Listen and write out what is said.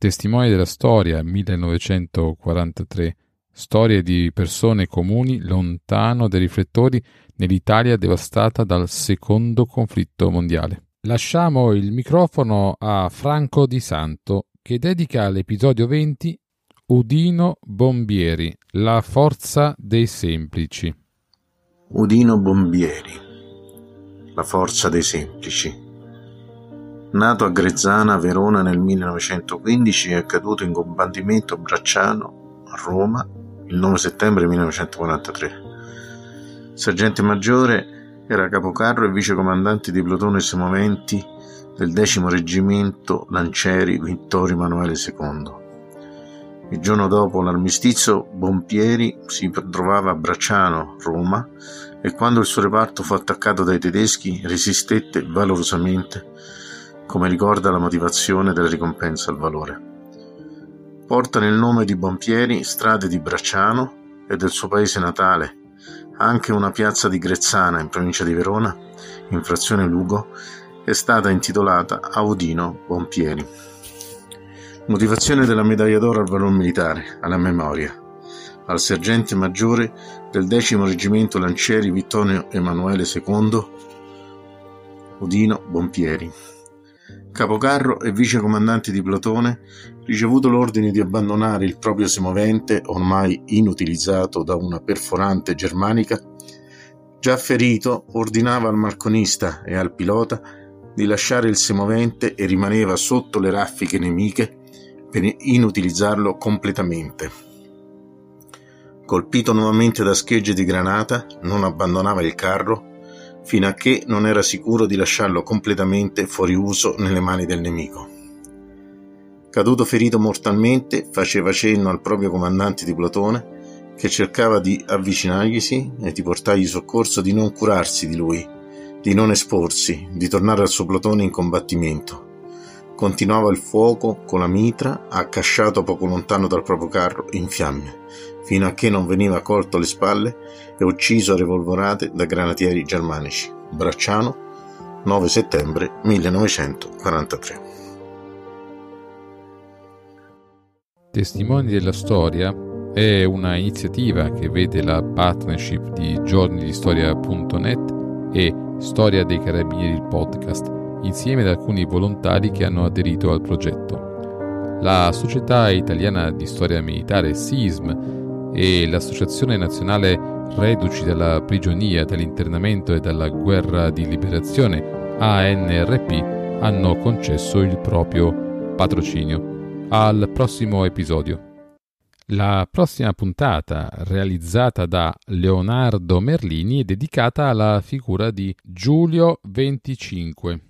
Testimoni della storia 1943. Storie di persone comuni lontano dai riflettori nell'Italia devastata dal secondo conflitto mondiale. Lasciamo il microfono a Franco Di Santo che dedica l'episodio 20 Udino Bombieri, la forza dei semplici. Udino Bombieri, la forza dei semplici. Nato a Grezzana, Verona nel 1915 è caduto in combattimento Bracciano, a Roma, il 9 settembre 1943. Sergente maggiore, era capocarro e vicecomandante di plotone e semoventi del decimo reggimento Lancieri Vittorio Emanuele II. Il giorno dopo l'armistizio, Bompieri si trovava a Bracciano, Roma, e quando il suo reparto fu attaccato dai tedeschi resistette valorosamente come ricorda la motivazione della ricompensa al valore. Porta nel nome di Bompieri strade di Bracciano e del suo paese natale, anche una piazza di Grezzana in provincia di Verona, in frazione Lugo, è stata intitolata a Odino Bompieri. Motivazione della medaglia d'oro al valor militare, alla memoria, al sergente maggiore del decimo reggimento Lancieri Vittorio Emanuele II, Udino Bompieri capocarro e vicecomandante di plotone, ricevuto l'ordine di abbandonare il proprio semovente, ormai inutilizzato da una perforante germanica, già ferito ordinava al marconista e al pilota di lasciare il semovente e rimaneva sotto le raffiche nemiche per inutilizzarlo completamente. Colpito nuovamente da schegge di granata, non abbandonava il carro fino a che non era sicuro di lasciarlo completamente fuori uso nelle mani del nemico. Caduto ferito mortalmente, faceva cenno al proprio comandante di plotone che cercava di avvicinarglisi e di portargli soccorso di non curarsi di lui, di non esporsi, di tornare al suo plotone in combattimento. Continuava il fuoco con la mitra, accasciato poco lontano dal proprio carro, in fiamme, fino a che non veniva colto alle spalle e ucciso a revolverate da granatieri germanici. Bracciano, 9 settembre 1943. Testimoni della storia è una iniziativa che vede la partnership di giornidistoria.net e Storia dei Carabinieri il podcast insieme ad alcuni volontari che hanno aderito al progetto. La Società Italiana di Storia Militare SISM e l'Associazione Nazionale Reduci dalla Prigionia, dall'Internamento e dalla Guerra di Liberazione ANRP hanno concesso il proprio patrocinio. Al prossimo episodio. La prossima puntata, realizzata da Leonardo Merlini, è dedicata alla figura di Giulio XXV